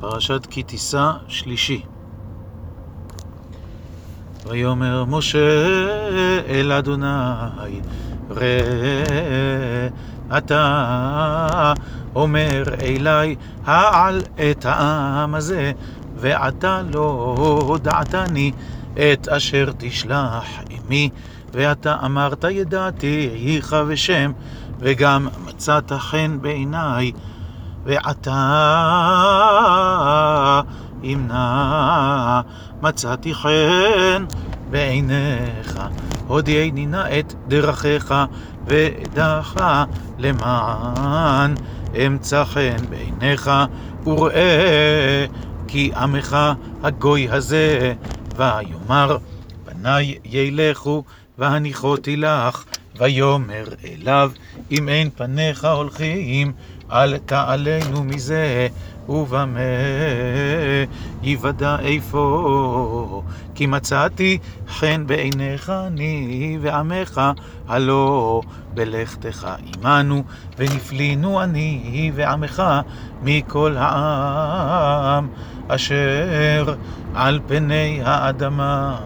פרשת כי תישא שלישי. ויאמר משה אל אדוני, ראה אתה אומר אלי, העל את העם הזה, ועתה לא הודעתני את אשר תשלח עמי, ואתה אמרת ידעתי היך ושם, וגם מצאת חן בעיניי. ועתה אם נא מצאתי חן בעיניך, הודיעני נא את דרכיך ואדעך למען אמצא חן בעיניך וראה כי עמך הגוי הזה ויאמר בניי ילכו והניחותי לך ויאמר אליו אם אין פניך הולכים אל תעלנו מזה, ובמה יוודע איפה, כי מצאתי חן בעיניך אני ועמך, הלא בלכתך עמנו, ונפלינו אני ועמך מכל העם אשר על פני האדמה.